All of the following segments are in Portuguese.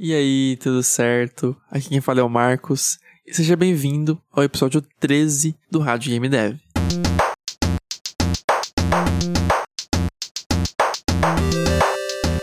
E aí, tudo certo? Aqui quem fala é o Marcos. E seja bem-vindo ao episódio 13 do Rádio Game Dev.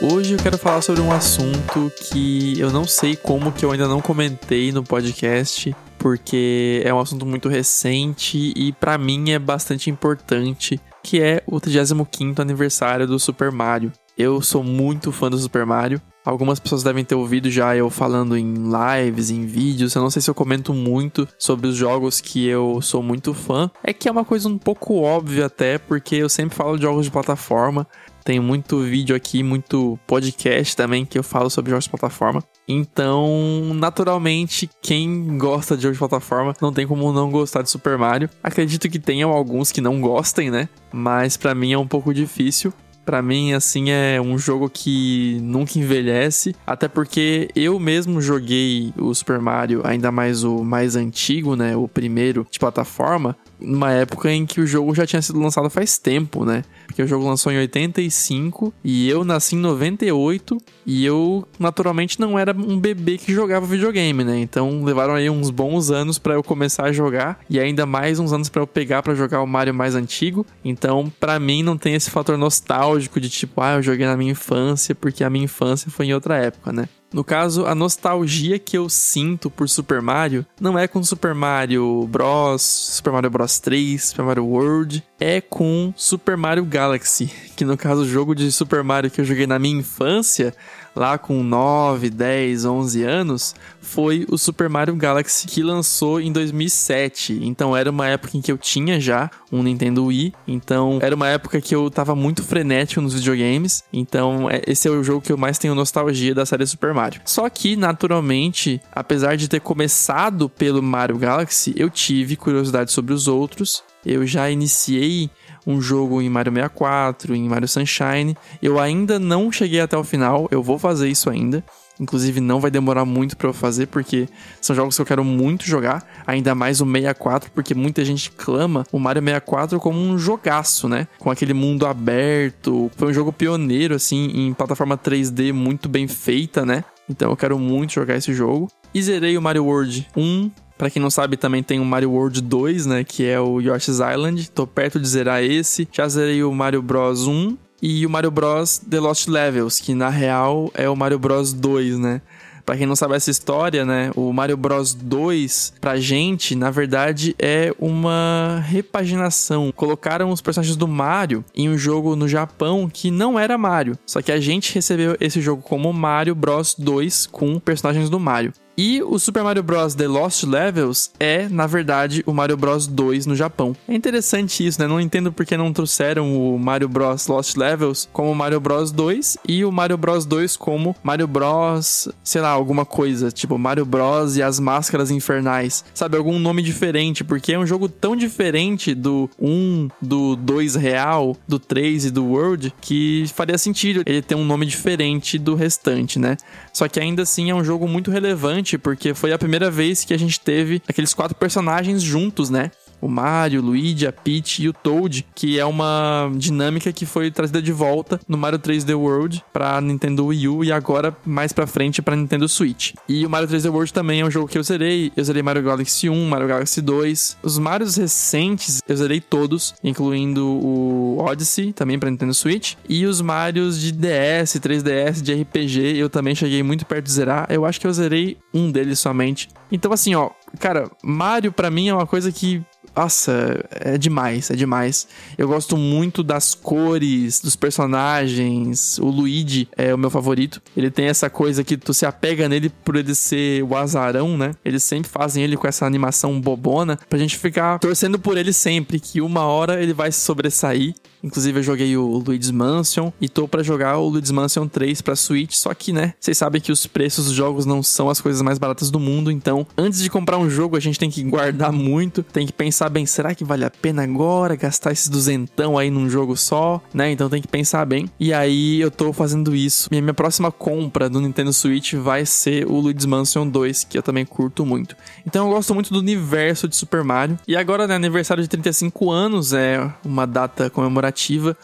Hoje eu quero falar sobre um assunto que eu não sei como que eu ainda não comentei no podcast, porque é um assunto muito recente e para mim é bastante importante, que é o 35º aniversário do Super Mario. Eu sou muito fã do Super Mario. Algumas pessoas devem ter ouvido já eu falando em lives, em vídeos. Eu não sei se eu comento muito sobre os jogos que eu sou muito fã. É que é uma coisa um pouco óbvia até, porque eu sempre falo de jogos de plataforma. Tem muito vídeo aqui, muito podcast também que eu falo sobre jogos de plataforma. Então, naturalmente, quem gosta de jogos de plataforma não tem como não gostar de Super Mario. Acredito que tenham alguns que não gostem, né? Mas para mim é um pouco difícil. Para mim, assim, é um jogo que nunca envelhece. Até porque eu mesmo joguei o Super Mario, ainda mais o mais antigo, né? O primeiro de plataforma numa época em que o jogo já tinha sido lançado faz tempo, né? Porque o jogo lançou em 85 e eu nasci em 98 e eu naturalmente não era um bebê que jogava videogame, né? Então levaram aí uns bons anos para eu começar a jogar e ainda mais uns anos para eu pegar para jogar o Mario mais antigo. Então, para mim não tem esse fator nostálgico de tipo, ah, eu joguei na minha infância porque a minha infância foi em outra época, né? No caso, a nostalgia que eu sinto por Super Mario não é com Super Mario Bros, Super Mario Bros 3, Super Mario World, é com Super Mario Galaxy, que no caso o jogo de Super Mario que eu joguei na minha infância, lá com 9, 10, 11 anos, foi o Super Mario Galaxy que lançou em 2007. Então era uma época em que eu tinha já um Nintendo Wii, então era uma época que eu tava muito frenético nos videogames. Então é, esse é o jogo que eu mais tenho nostalgia da série Super Mario. Só que, naturalmente, apesar de ter começado pelo Mario Galaxy, eu tive curiosidade sobre os outros. Eu já iniciei um jogo em Mario 64, em Mario Sunshine. Eu ainda não cheguei até o final, eu vou fazer isso ainda. Inclusive, não vai demorar muito para eu fazer, porque são jogos que eu quero muito jogar. Ainda mais o 64, porque muita gente clama o Mario 64 como um jogaço, né? Com aquele mundo aberto. Foi um jogo pioneiro, assim, em plataforma 3D muito bem feita, né? Então eu quero muito jogar esse jogo. E zerei o Mario World 1, Pra quem não sabe, também tem o Mario World 2, né? Que é o Yoshi's Island. Tô perto de zerar esse. Já zerei o Mario Bros 1 e o Mario Bros The Lost Levels, que na real é o Mario Bros 2, né? Pra quem não sabe essa história, né? O Mario Bros 2, pra gente, na verdade, é uma repaginação. Colocaram os personagens do Mario em um jogo no Japão que não era Mario. Só que a gente recebeu esse jogo como Mario Bros 2 com personagens do Mario. E o Super Mario Bros. The Lost Levels é, na verdade, o Mario Bros. 2 no Japão. É interessante isso, né? Não entendo por que não trouxeram o Mario Bros. Lost Levels como Mario Bros. 2 e o Mario Bros. 2 como Mario Bros. sei lá, alguma coisa, tipo Mario Bros. e as Máscaras Infernais. Sabe, algum nome diferente, porque é um jogo tão diferente do 1, do 2 real, do 3 e do World, que faria sentido ele ter um nome diferente do restante, né? Só que ainda assim é um jogo muito relevante porque foi a primeira vez que a gente teve aqueles quatro personagens juntos, né? O Mario, o Luigi, a Peach e o Toad, que é uma dinâmica que foi trazida de volta no Mario 3D World para Nintendo Wii U e agora mais para frente para Nintendo Switch. E o Mario 3D World também é um jogo que eu zerei. Eu zerei Mario Galaxy 1, Mario Galaxy 2. Os Marios recentes eu zerei todos, incluindo o Odyssey, também para Nintendo Switch, e os Marios de DS, 3DS, de RPG, eu também cheguei muito perto de zerar. Eu acho que eu zerei um deles somente. Então assim, ó, cara, Mario para mim é uma coisa que nossa, é demais, é demais. Eu gosto muito das cores, dos personagens. O Luigi é o meu favorito. Ele tem essa coisa que tu se apega nele por ele ser o azarão, né? Eles sempre fazem ele com essa animação bobona pra gente ficar torcendo por ele sempre, que uma hora ele vai se sobressair. Inclusive eu joguei o Luigi's Mansion e tô para jogar o Luigi's Mansion 3 para Switch, só que, né, vocês sabem que os preços dos jogos não são as coisas mais baratas do mundo, então antes de comprar um jogo a gente tem que guardar muito, tem que pensar bem, será que vale a pena agora gastar esses duzentão aí num jogo só, né? Então tem que pensar bem. E aí eu tô fazendo isso. Minha, minha próxima compra do Nintendo Switch vai ser o Luigi's Mansion 2, que eu também curto muito. Então eu gosto muito do universo de Super Mario. E agora, né, aniversário de 35 anos é uma data comemorativa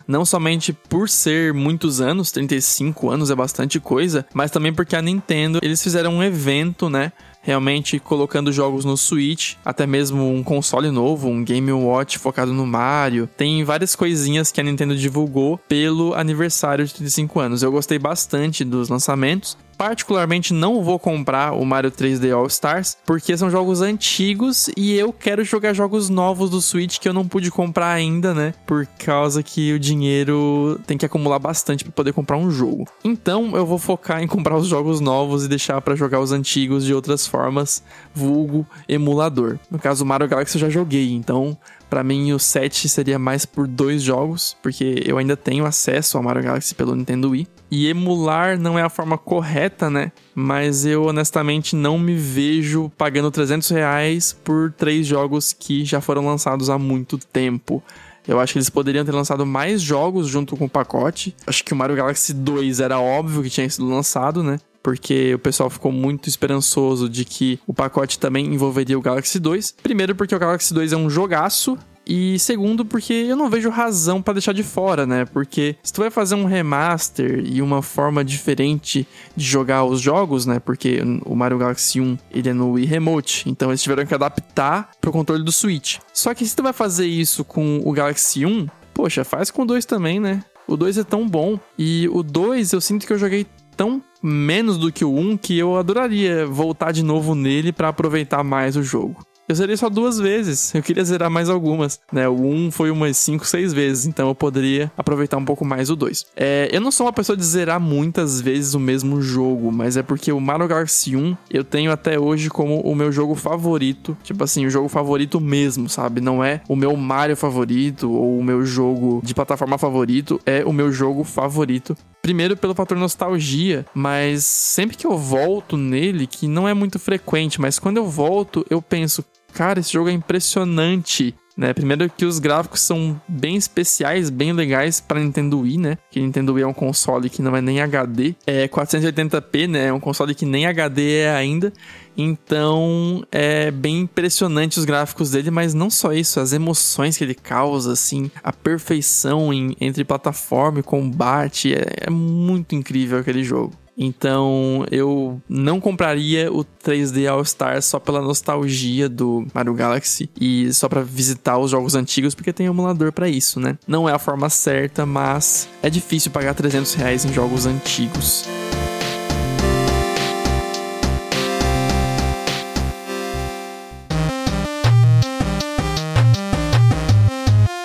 não somente por ser muitos anos, 35 anos é bastante coisa, mas também porque a Nintendo, eles fizeram um evento, né, realmente colocando jogos no Switch, até mesmo um console novo, um Game Watch focado no Mario. Tem várias coisinhas que a Nintendo divulgou pelo aniversário de 35 anos. Eu gostei bastante dos lançamentos particularmente não vou comprar o Mario 3D All Stars, porque são jogos antigos e eu quero jogar jogos novos do Switch que eu não pude comprar ainda, né? Por causa que o dinheiro tem que acumular bastante para poder comprar um jogo. Então eu vou focar em comprar os jogos novos e deixar para jogar os antigos de outras formas, vulgo emulador. No caso, o Mario Galaxy eu já joguei, então para mim, o 7 seria mais por dois jogos, porque eu ainda tenho acesso ao Mario Galaxy pelo Nintendo Wii. E emular não é a forma correta, né? Mas eu honestamente não me vejo pagando 300 reais por três jogos que já foram lançados há muito tempo. Eu acho que eles poderiam ter lançado mais jogos junto com o pacote. Acho que o Mario Galaxy 2 era óbvio que tinha sido lançado, né? Porque o pessoal ficou muito esperançoso de que o pacote também envolveria o Galaxy 2. Primeiro, porque o Galaxy 2 é um jogaço, e segundo, porque eu não vejo razão para deixar de fora, né? Porque se tu vai fazer um remaster e uma forma diferente de jogar os jogos, né? Porque o Mario Galaxy 1 ele é no Wii Remote, então eles tiveram que adaptar pro controle do Switch. Só que se tu vai fazer isso com o Galaxy 1, poxa, faz com o 2 também, né? O 2 é tão bom. E o 2 eu sinto que eu joguei tão menos do que o 1 que eu adoraria voltar de novo nele para aproveitar mais o jogo. Eu zerei só duas vezes. Eu queria zerar mais algumas, né? O 1 foi umas 5, 6 vezes, então eu poderia aproveitar um pouco mais o 2. É, eu não sou uma pessoa de zerar muitas vezes o mesmo jogo, mas é porque o Mario Galaxy 1 eu tenho até hoje como o meu jogo favorito. Tipo assim, o jogo favorito mesmo, sabe? Não é o meu Mario favorito ou o meu jogo de plataforma favorito, é o meu jogo favorito Primeiro pelo fator nostalgia, mas sempre que eu volto nele, que não é muito frequente, mas quando eu volto, eu penso, cara, esse jogo é impressionante. Né? Primeiro que os gráficos são bem especiais, bem legais para Nintendo Wii, né? Que Nintendo Wii é um console que não é nem HD, é 480p, né? É um console que nem HD é ainda. Então é bem impressionante os gráficos dele, mas não só isso, as emoções que ele causa, assim, a perfeição em, entre plataforma e combate, é, é muito incrível aquele jogo. Então eu não compraria o 3D All Stars só pela nostalgia do Mario Galaxy e só para visitar os jogos antigos, porque tem emulador para isso, né? Não é a forma certa, mas é difícil pagar 300 reais em jogos antigos.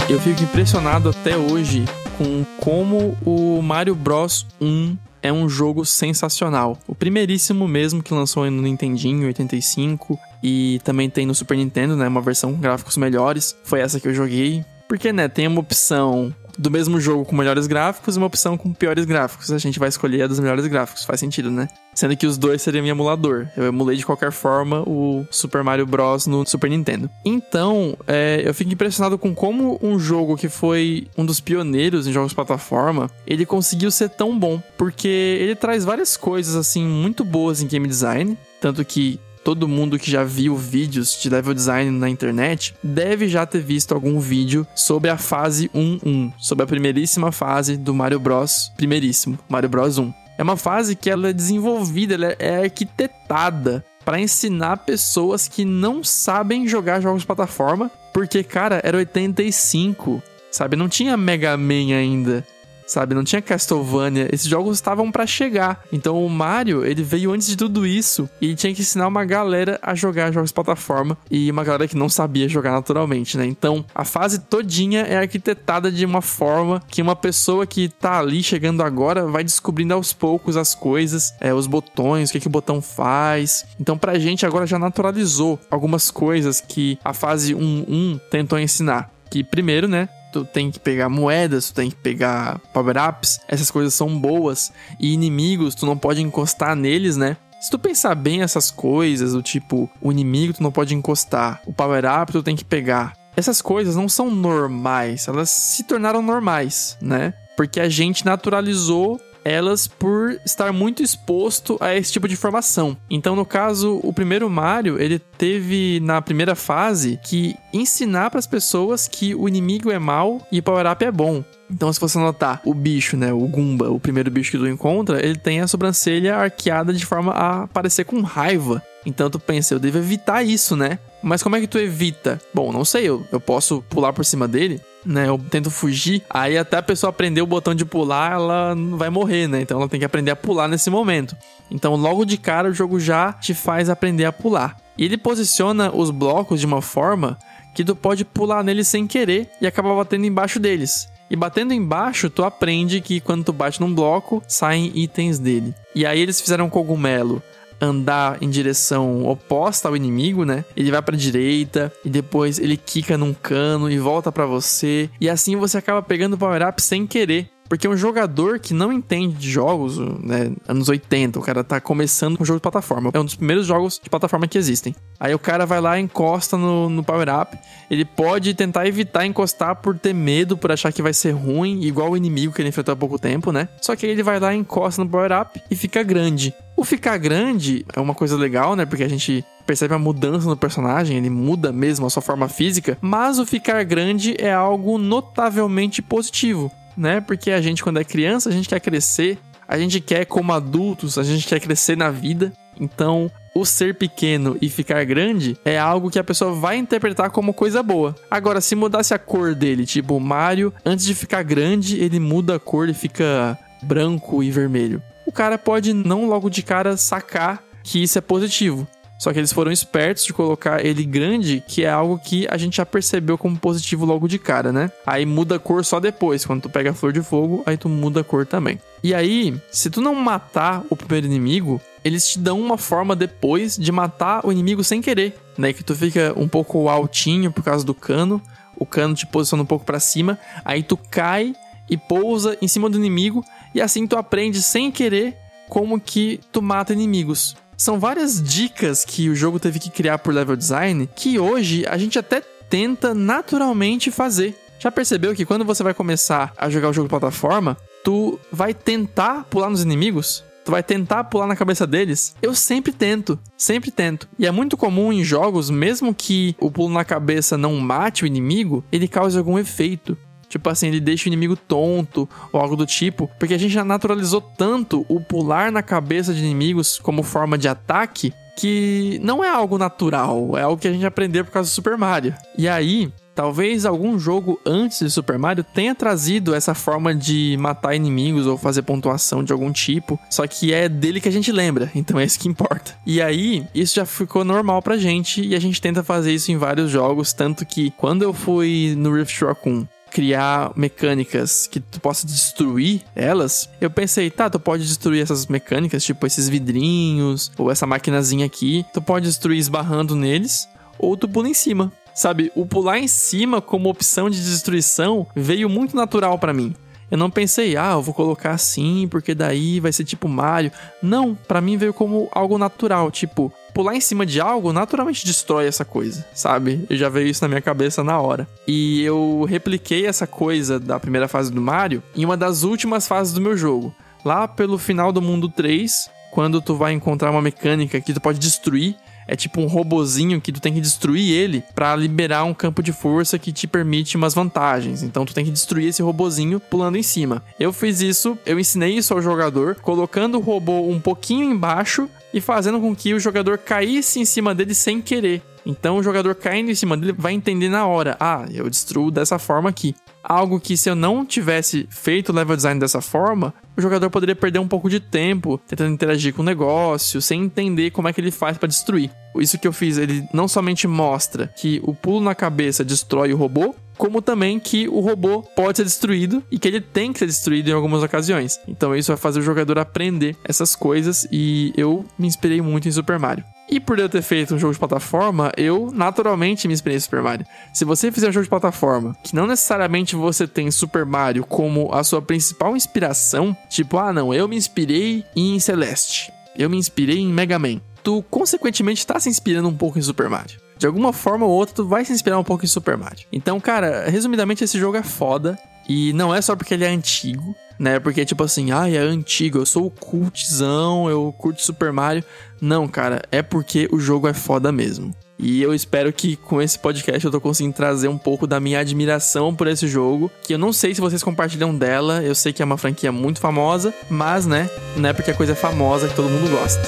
Eu fico impressionado até hoje com como o Mario Bros 1 é um jogo sensacional. O primeiríssimo mesmo que lançou no Nintendinho em 85 e também tem no Super Nintendo, né, uma versão com gráficos melhores. Foi essa que eu joguei. Porque, né, tem uma opção do mesmo jogo com melhores gráficos e uma opção com piores gráficos. A gente vai escolher a dos melhores gráficos, faz sentido, né? Sendo que os dois seriam em emulador. Eu emulei de qualquer forma o Super Mario Bros. no Super Nintendo. Então, é, eu fico impressionado com como um jogo que foi um dos pioneiros em jogos plataforma, ele conseguiu ser tão bom. Porque ele traz várias coisas, assim, muito boas em game design. Tanto que todo mundo que já viu vídeos de level design na internet deve já ter visto algum vídeo sobre a fase 1.1, sobre a primeiríssima fase do Mario Bros. Primeiríssimo, Mario Bros 1. É uma fase que ela é desenvolvida, ela é arquitetada para ensinar pessoas que não sabem jogar jogos de plataforma, porque cara, era 85, sabe? Não tinha Mega Man ainda sabe? Não tinha Castlevania. Esses jogos estavam para chegar. Então o Mario, ele veio antes de tudo isso e tinha que ensinar uma galera a jogar jogos de plataforma e uma galera que não sabia jogar naturalmente, né? Então a fase todinha é arquitetada de uma forma que uma pessoa que tá ali chegando agora vai descobrindo aos poucos as coisas, é, os botões, o que, que o botão faz. Então pra gente agora já naturalizou algumas coisas que a fase 1.1 tentou ensinar. Que primeiro, né, tu tem que pegar moedas, tu tem que pegar power-ups, essas coisas são boas. E inimigos, tu não pode encostar neles, né? Se tu pensar bem essas coisas, do tipo, o inimigo tu não pode encostar, o power-up tu tem que pegar. Essas coisas não são normais, elas se tornaram normais, né? Porque a gente naturalizou elas por estar muito exposto a esse tipo de informação. Então, no caso, o primeiro Mario, ele teve na primeira fase que ensinar para as pessoas que o inimigo é mal e o power-up é bom. Então, se você notar o bicho, né, o Goomba, o primeiro bicho que tu encontra, ele tem a sobrancelha arqueada de forma a parecer com raiva. Então tu pensa, eu devo evitar isso, né? Mas como é que tu evita? Bom, não sei, eu, eu posso pular por cima dele, né? Eu tento fugir, aí até a pessoa aprender o botão de pular, ela vai morrer, né? Então ela tem que aprender a pular nesse momento. Então logo de cara o jogo já te faz aprender a pular. E ele posiciona os blocos de uma forma que tu pode pular neles sem querer e acabar batendo embaixo deles. E batendo embaixo, tu aprende que quando tu bate num bloco, saem itens dele. E aí eles fizeram um cogumelo andar em direção oposta ao inimigo, né? Ele vai para direita e depois ele quica num cano e volta para você, e assim você acaba pegando o power up sem querer. Porque um jogador que não entende de jogos, né, anos 80, o cara tá começando com um jogo de plataforma. É um dos primeiros jogos de plataforma que existem. Aí o cara vai lá encosta no, no power-up. Ele pode tentar evitar encostar por ter medo, por achar que vai ser ruim, igual o inimigo que ele enfrentou há pouco tempo, né? Só que aí ele vai lá, encosta no power-up e fica grande. O ficar grande é uma coisa legal, né? Porque a gente percebe a mudança no personagem, ele muda mesmo a sua forma física, mas o ficar grande é algo notavelmente positivo né? Porque a gente, quando é criança, a gente quer crescer, a gente quer, como adultos, a gente quer crescer na vida. Então, o ser pequeno e ficar grande é algo que a pessoa vai interpretar como coisa boa. Agora, se mudasse a cor dele, tipo o Mario, antes de ficar grande, ele muda a cor e fica branco e vermelho. O cara pode não logo de cara sacar que isso é positivo. Só que eles foram espertos de colocar ele grande, que é algo que a gente já percebeu como positivo logo de cara, né? Aí muda a cor só depois, quando tu pega a flor de fogo, aí tu muda a cor também. E aí, se tu não matar o primeiro inimigo, eles te dão uma forma depois de matar o inimigo sem querer, né? Que tu fica um pouco altinho por causa do cano, o cano te posiciona um pouco para cima, aí tu cai e pousa em cima do inimigo e assim tu aprende sem querer como que tu mata inimigos. São várias dicas que o jogo teve que criar por level design que hoje a gente até tenta naturalmente fazer. Já percebeu que quando você vai começar a jogar o jogo de plataforma, tu vai tentar pular nos inimigos? Tu vai tentar pular na cabeça deles? Eu sempre tento, sempre tento. E é muito comum em jogos, mesmo que o pulo na cabeça não mate o inimigo, ele cause algum efeito. Tipo assim, ele deixa o inimigo tonto ou algo do tipo. Porque a gente já naturalizou tanto o pular na cabeça de inimigos como forma de ataque que não é algo natural, é algo que a gente aprendeu por causa do Super Mario. E aí, talvez algum jogo antes de Super Mario tenha trazido essa forma de matar inimigos ou fazer pontuação de algum tipo, só que é dele que a gente lembra, então é isso que importa. E aí, isso já ficou normal pra gente e a gente tenta fazer isso em vários jogos, tanto que quando eu fui no Rift Raccoon criar mecânicas que tu possa destruir elas, eu pensei, tá, tu pode destruir essas mecânicas, tipo esses vidrinhos, ou essa maquinazinha aqui, tu pode destruir esbarrando neles, ou tu pula em cima. Sabe, o pular em cima como opção de destruição veio muito natural para mim. Eu não pensei, ah, eu vou colocar assim, porque daí vai ser tipo Mario. Não, para mim veio como algo natural, tipo, pular em cima de algo naturalmente destrói essa coisa, sabe? Eu já veio isso na minha cabeça na hora. E eu repliquei essa coisa da primeira fase do Mario em uma das últimas fases do meu jogo. Lá pelo final do mundo 3, quando tu vai encontrar uma mecânica que tu pode destruir, é tipo um robozinho que tu tem que destruir ele para liberar um campo de força que te permite umas vantagens. Então tu tem que destruir esse robozinho pulando em cima. Eu fiz isso, eu ensinei isso ao jogador, colocando o robô um pouquinho embaixo e fazendo com que o jogador caísse em cima dele sem querer. Então o jogador caindo em cima dele vai entender na hora: ah, eu destruo dessa forma aqui. Algo que se eu não tivesse feito o level design dessa forma, o jogador poderia perder um pouco de tempo tentando interagir com o negócio, sem entender como é que ele faz para destruir. Isso que eu fiz, ele não somente mostra que o pulo na cabeça destrói o robô, como também que o robô pode ser destruído e que ele tem que ser destruído em algumas ocasiões. Então isso vai fazer o jogador aprender essas coisas e eu me inspirei muito em Super Mario. E por eu ter feito um jogo de plataforma, eu naturalmente me inspirei em Super Mario. Se você fizer um jogo de plataforma que não necessariamente você tem Super Mario como a sua principal inspiração, tipo, ah não, eu me inspirei em Celeste, eu me inspirei em Mega Man, tu consequentemente está se inspirando um pouco em Super Mario de alguma forma ou outra, tu vai se inspirar um pouco em Super Mario. Então, cara, resumidamente, esse jogo é foda. E não é só porque ele é antigo, né? Porque, tipo assim, ah, é antigo, eu sou o cultzão, eu curto Super Mario. Não, cara, é porque o jogo é foda mesmo. E eu espero que com esse podcast eu tô conseguindo trazer um pouco da minha admiração por esse jogo, que eu não sei se vocês compartilham dela, eu sei que é uma franquia muito famosa, mas né, não é porque a coisa é famosa que todo mundo gosta.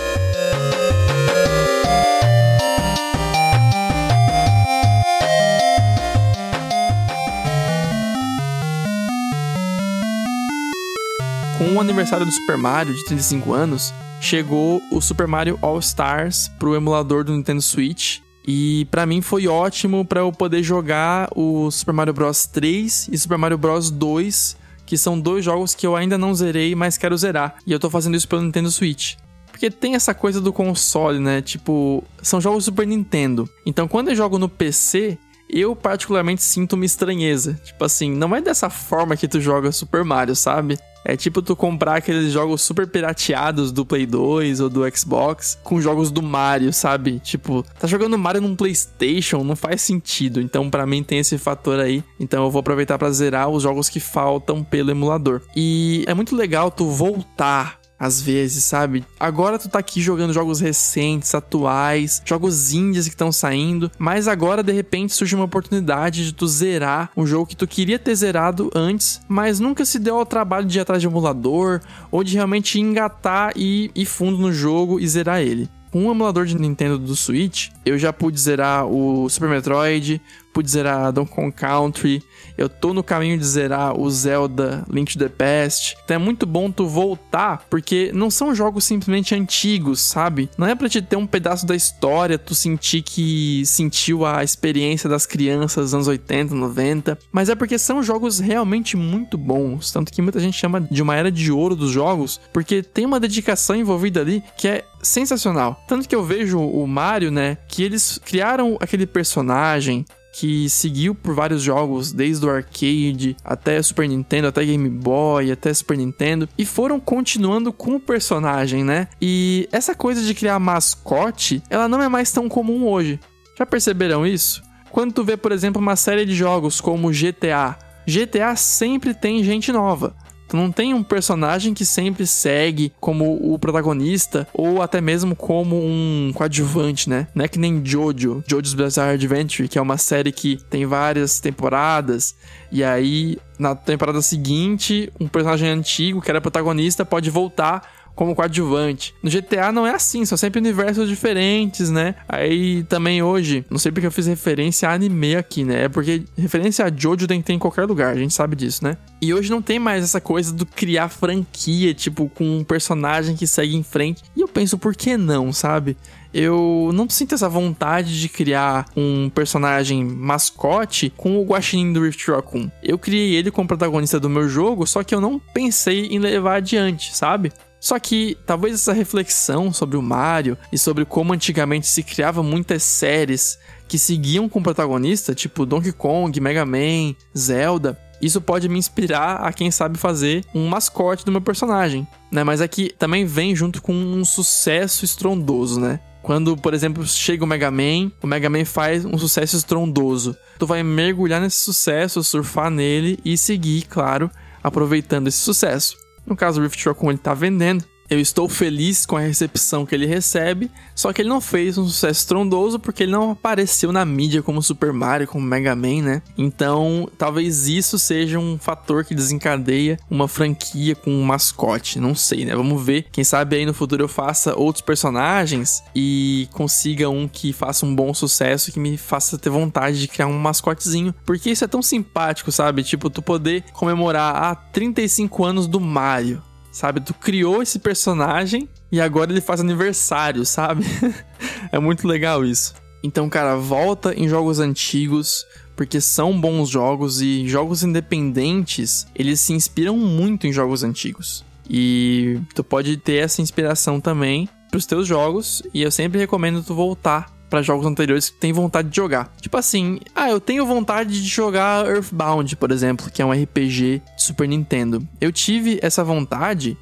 Com o aniversário do Super Mario de 35 anos, chegou o Super Mario All Stars pro emulador do Nintendo Switch. E para mim foi ótimo para eu poder jogar o Super Mario Bros 3 e Super Mario Bros 2, que são dois jogos que eu ainda não zerei, mas quero zerar. E eu tô fazendo isso pelo Nintendo Switch. Porque tem essa coisa do console, né? Tipo, são jogos Super Nintendo. Então quando eu jogo no PC, eu particularmente sinto uma estranheza. Tipo assim, não é dessa forma que tu joga Super Mario, sabe? É tipo tu comprar aqueles jogos super pirateados do Play 2 ou do Xbox com jogos do Mario, sabe? Tipo, tá jogando Mario num PlayStation, não faz sentido. Então, para mim tem esse fator aí. Então, eu vou aproveitar para zerar os jogos que faltam pelo emulador. E é muito legal tu voltar às vezes, sabe? Agora tu tá aqui jogando jogos recentes, atuais, jogos indies que estão saindo, mas agora de repente surge uma oportunidade de tu zerar um jogo que tu queria ter zerado antes, mas nunca se deu ao trabalho de ir atrás de emulador ou de realmente engatar e ir fundo no jogo e zerar ele. Com um emulador de Nintendo do Switch, eu já pude zerar o Super Metroid, pude zerar Donkey Kong Country, eu tô no caminho de zerar o Zelda Link to the Past. Então é muito bom tu voltar, porque não são jogos simplesmente antigos, sabe? Não é pra te ter um pedaço da história, tu sentir que sentiu a experiência das crianças dos anos 80, 90, mas é porque são jogos realmente muito bons. Tanto que muita gente chama de uma era de ouro dos jogos, porque tem uma dedicação envolvida ali que é sensacional. Tanto que eu vejo o Mario, né, que eles criaram aquele personagem, que seguiu por vários jogos, desde o arcade até Super Nintendo, até Game Boy, até Super Nintendo, e foram continuando com o personagem, né? E essa coisa de criar mascote, ela não é mais tão comum hoje. Já perceberam isso? Quando tu vê, por exemplo, uma série de jogos como GTA, GTA sempre tem gente nova. Tu não tem um personagem que sempre segue como o protagonista ou até mesmo como um coadjuvante, né? Não é que nem Jojo, Jojo's Bizarre Adventure, que é uma série que tem várias temporadas e aí na temporada seguinte, um personagem antigo que era protagonista pode voltar como coadjuvante. No GTA não é assim, são sempre universos diferentes, né? Aí também hoje, não sei porque eu fiz referência a anime aqui, né? É porque referência a Jojo tem que ter em qualquer lugar, a gente sabe disso, né? E hoje não tem mais essa coisa do criar franquia, tipo, com um personagem que segue em frente. E eu penso, por que não, sabe? eu não sinto essa vontade de criar um personagem mascote com o Guaxinim do Rift Raccoon. Eu criei ele como protagonista do meu jogo, só que eu não pensei em levar adiante, sabe? Só que talvez essa reflexão sobre o Mario e sobre como antigamente se criava muitas séries que seguiam com o protagonista, tipo Donkey Kong, Mega Man, Zelda, isso pode me inspirar a quem sabe fazer um mascote do meu personagem, né? Mas aqui é também vem junto com um sucesso estrondoso, né? Quando, por exemplo, chega o Mega Man, o Mega Man faz um sucesso estrondoso. Tu vai mergulhar nesse sucesso, surfar nele e seguir, claro, aproveitando esse sucesso. No caso, o Rift Raccoon ele tá vendendo. Eu estou feliz com a recepção que ele recebe, só que ele não fez um sucesso estrondoso porque ele não apareceu na mídia como Super Mario, como Mega Man, né? Então, talvez isso seja um fator que desencadeia uma franquia com um mascote. Não sei, né? Vamos ver. Quem sabe aí no futuro eu faça outros personagens e consiga um que faça um bom sucesso, que me faça ter vontade de criar um mascotezinho. Porque isso é tão simpático, sabe? Tipo, tu poder comemorar a ah, 35 anos do Mario sabe? Tu criou esse personagem e agora ele faz aniversário, sabe? é muito legal isso. Então, cara, volta em jogos antigos, porque são bons jogos e jogos independentes, eles se inspiram muito em jogos antigos. E tu pode ter essa inspiração também para os teus jogos, e eu sempre recomendo tu voltar para jogos anteriores que tem vontade de jogar. Tipo assim, ah, eu tenho vontade de jogar Earthbound, por exemplo, que é um RPG de Super Nintendo. Eu tive essa vontade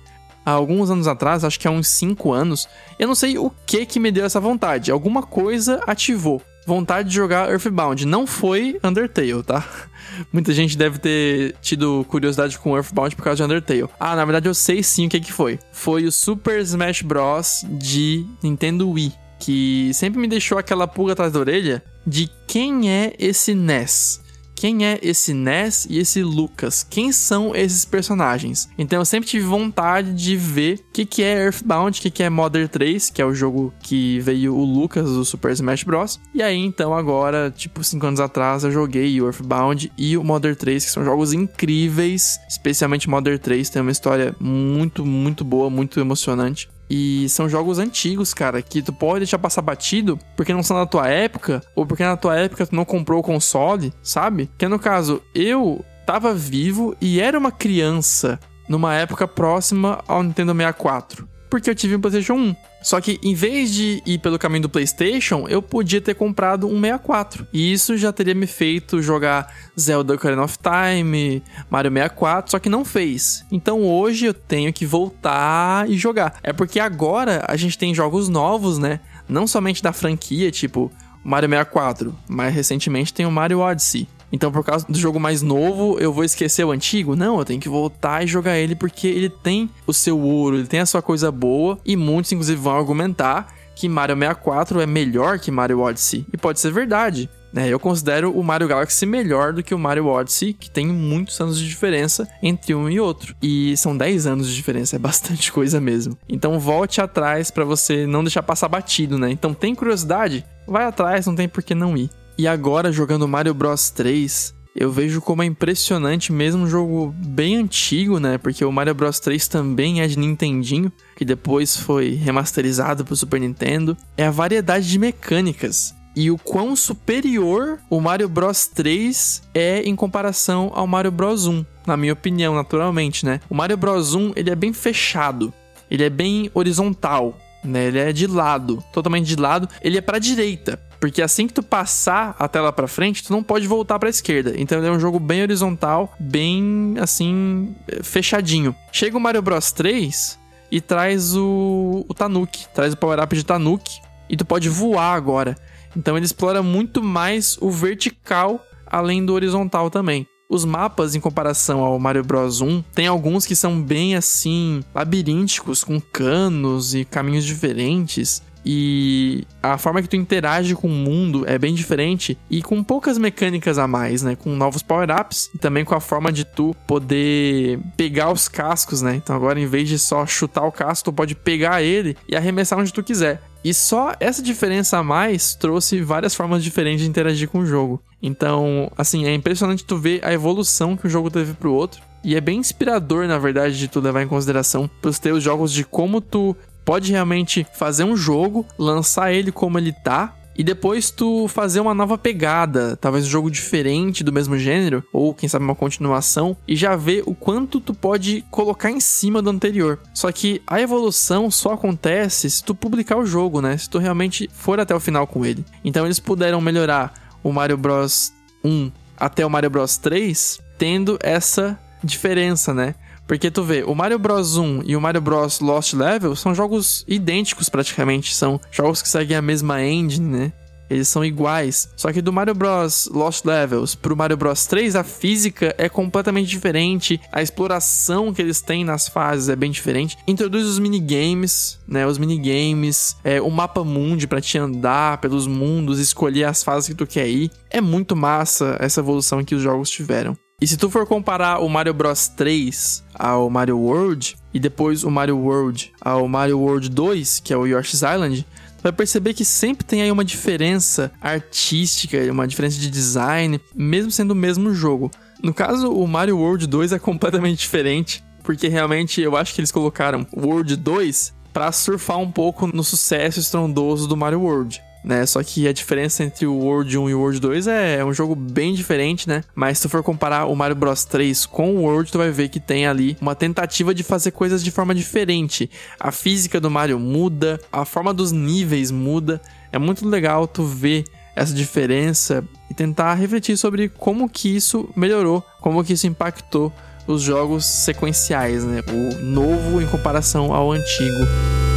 há alguns anos atrás, acho que há uns 5 anos. Eu não sei o que que me deu essa vontade. Alguma coisa ativou. Vontade de jogar Earthbound. Não foi Undertale, tá? Muita gente deve ter tido curiosidade com Earthbound por causa de Undertale. Ah, na verdade eu sei sim o que que foi. Foi o Super Smash Bros. de Nintendo Wii que sempre me deixou aquela pulga atrás da orelha de quem é esse Ness quem é esse Ness e esse Lucas? Quem são esses personagens? Então eu sempre tive vontade de ver o que, que é Earthbound, o que, que é Modern 3, que é o jogo que veio o Lucas do Super Smash Bros. E aí então agora, tipo 5 anos atrás, eu joguei o Earthbound e o Modern 3, que são jogos incríveis, especialmente Modern 3, tem uma história muito, muito boa, muito emocionante. E são jogos antigos, cara, que tu pode deixar passar batido porque não são da tua época, ou porque na tua época tu não comprou o console, sabe? Que no caso, eu tava vivo e era uma criança numa época próxima ao Nintendo 64 porque eu tive um PlayStation 1. Só que em vez de ir pelo caminho do PlayStation, eu podia ter comprado um 64. E isso já teria me feito jogar Zelda Ocarina of Time, Mario 64, só que não fez. Então hoje eu tenho que voltar e jogar. É porque agora a gente tem jogos novos, né? Não somente da franquia, tipo Mario 64, mas recentemente tem o Mario Odyssey. Então, por causa do jogo mais novo, eu vou esquecer o antigo? Não, eu tenho que voltar e jogar ele porque ele tem o seu ouro, ele tem a sua coisa boa e muitos, inclusive, vão argumentar que Mario 64 é melhor que Mario Odyssey. E pode ser verdade. Né? Eu considero o Mario Galaxy melhor do que o Mario Odyssey, que tem muitos anos de diferença entre um e outro. E são 10 anos de diferença, é bastante coisa mesmo. Então volte atrás para você não deixar passar batido, né? Então tem curiosidade? Vai atrás, não tem por que não ir. E agora, jogando Mario Bros 3, eu vejo como é impressionante, mesmo um jogo bem antigo, né? Porque o Mario Bros 3 também é de Nintendinho, que depois foi remasterizado para o Super Nintendo. É a variedade de mecânicas e o quão superior o Mario Bros 3 é em comparação ao Mario Bros 1, na minha opinião, naturalmente, né? O Mario Bros 1, ele é bem fechado, ele é bem horizontal, né? Ele é de lado, totalmente de lado. Ele é para direita, porque assim que tu passar a tela para frente, tu não pode voltar para esquerda. Então ele é um jogo bem horizontal, bem assim, fechadinho. Chega o Mario Bros 3 e traz o, o Tanuki, traz o power up de Tanuki e tu pode voar agora. Então ele explora muito mais o vertical além do horizontal também. Os mapas, em comparação ao Mario Bros 1, tem alguns que são bem assim, labirínticos, com canos e caminhos diferentes. E a forma que tu interage com o mundo é bem diferente e com poucas mecânicas a mais, né? Com novos power-ups e também com a forma de tu poder pegar os cascos, né? Então agora, em vez de só chutar o casco, tu pode pegar ele e arremessar onde tu quiser. E só essa diferença a mais trouxe várias formas diferentes de interagir com o jogo. Então, assim, é impressionante tu ver a evolução que o jogo teve pro outro. E é bem inspirador, na verdade, de tu levar em consideração pros teus jogos de como tu pode realmente fazer um jogo, lançar ele como ele tá, e depois tu fazer uma nova pegada, talvez um jogo diferente do mesmo gênero, ou quem sabe uma continuação, e já ver o quanto tu pode colocar em cima do anterior. Só que a evolução só acontece se tu publicar o jogo, né? Se tu realmente for até o final com ele. Então eles puderam melhorar o Mario Bros 1 até o Mario Bros 3, tendo essa diferença, né? Porque tu vê, o Mario Bros 1 e o Mario Bros Lost Level são jogos idênticos praticamente, são jogos que seguem a mesma engine, né? Eles são iguais. Só que do Mario Bros Lost Levels pro Mario Bros 3, a física é completamente diferente, a exploração que eles têm nas fases é bem diferente. Introduz os minigames, né? Os minigames, é, o mapa mundi para te andar pelos mundos, escolher as fases que tu quer ir. É muito massa essa evolução que os jogos tiveram. E se tu for comparar o Mario Bros 3 ao Mario World e depois o Mario World ao Mario World 2, que é o Yoshi's Island, vai perceber que sempre tem aí uma diferença artística, uma diferença de design, mesmo sendo o mesmo jogo. No caso, o Mario World 2 é completamente diferente, porque realmente eu acho que eles colocaram World 2 para surfar um pouco no sucesso estrondoso do Mario World né? Só que a diferença entre o World 1 e o World 2 é, um jogo bem diferente, né? Mas se tu for comparar o Mario Bros 3 com o World, tu vai ver que tem ali uma tentativa de fazer coisas de forma diferente. A física do Mario muda, a forma dos níveis muda. É muito legal tu ver essa diferença e tentar refletir sobre como que isso melhorou, como que isso impactou os jogos sequenciais, né? O novo em comparação ao antigo.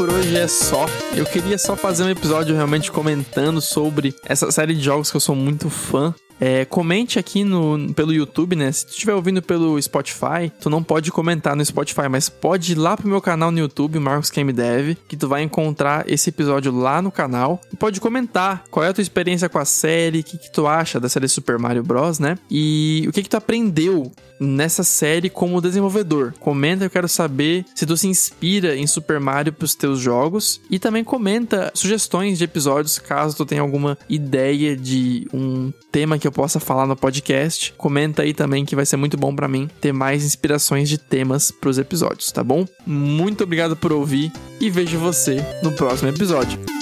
Por hoje é só. Eu queria só fazer um episódio realmente comentando sobre essa série de jogos que eu sou muito fã. É, comente aqui no, pelo YouTube, né? Se tu estiver ouvindo pelo Spotify, tu não pode comentar no Spotify, mas pode ir lá pro meu canal no YouTube, Marcos Game Dev, que tu vai encontrar esse episódio lá no canal. E pode comentar qual é a tua experiência com a série, o que, que tu acha da série Super Mario Bros, né? E o que, que tu aprendeu nessa série como desenvolvedor. Comenta, eu quero saber se tu se inspira em Super Mario pros teus jogos. E também comenta sugestões de episódios, caso tu tenha alguma ideia de um tema que eu possa falar no podcast. Comenta aí também que vai ser muito bom para mim ter mais inspirações de temas pros episódios, tá bom? Muito obrigado por ouvir e vejo você no próximo episódio.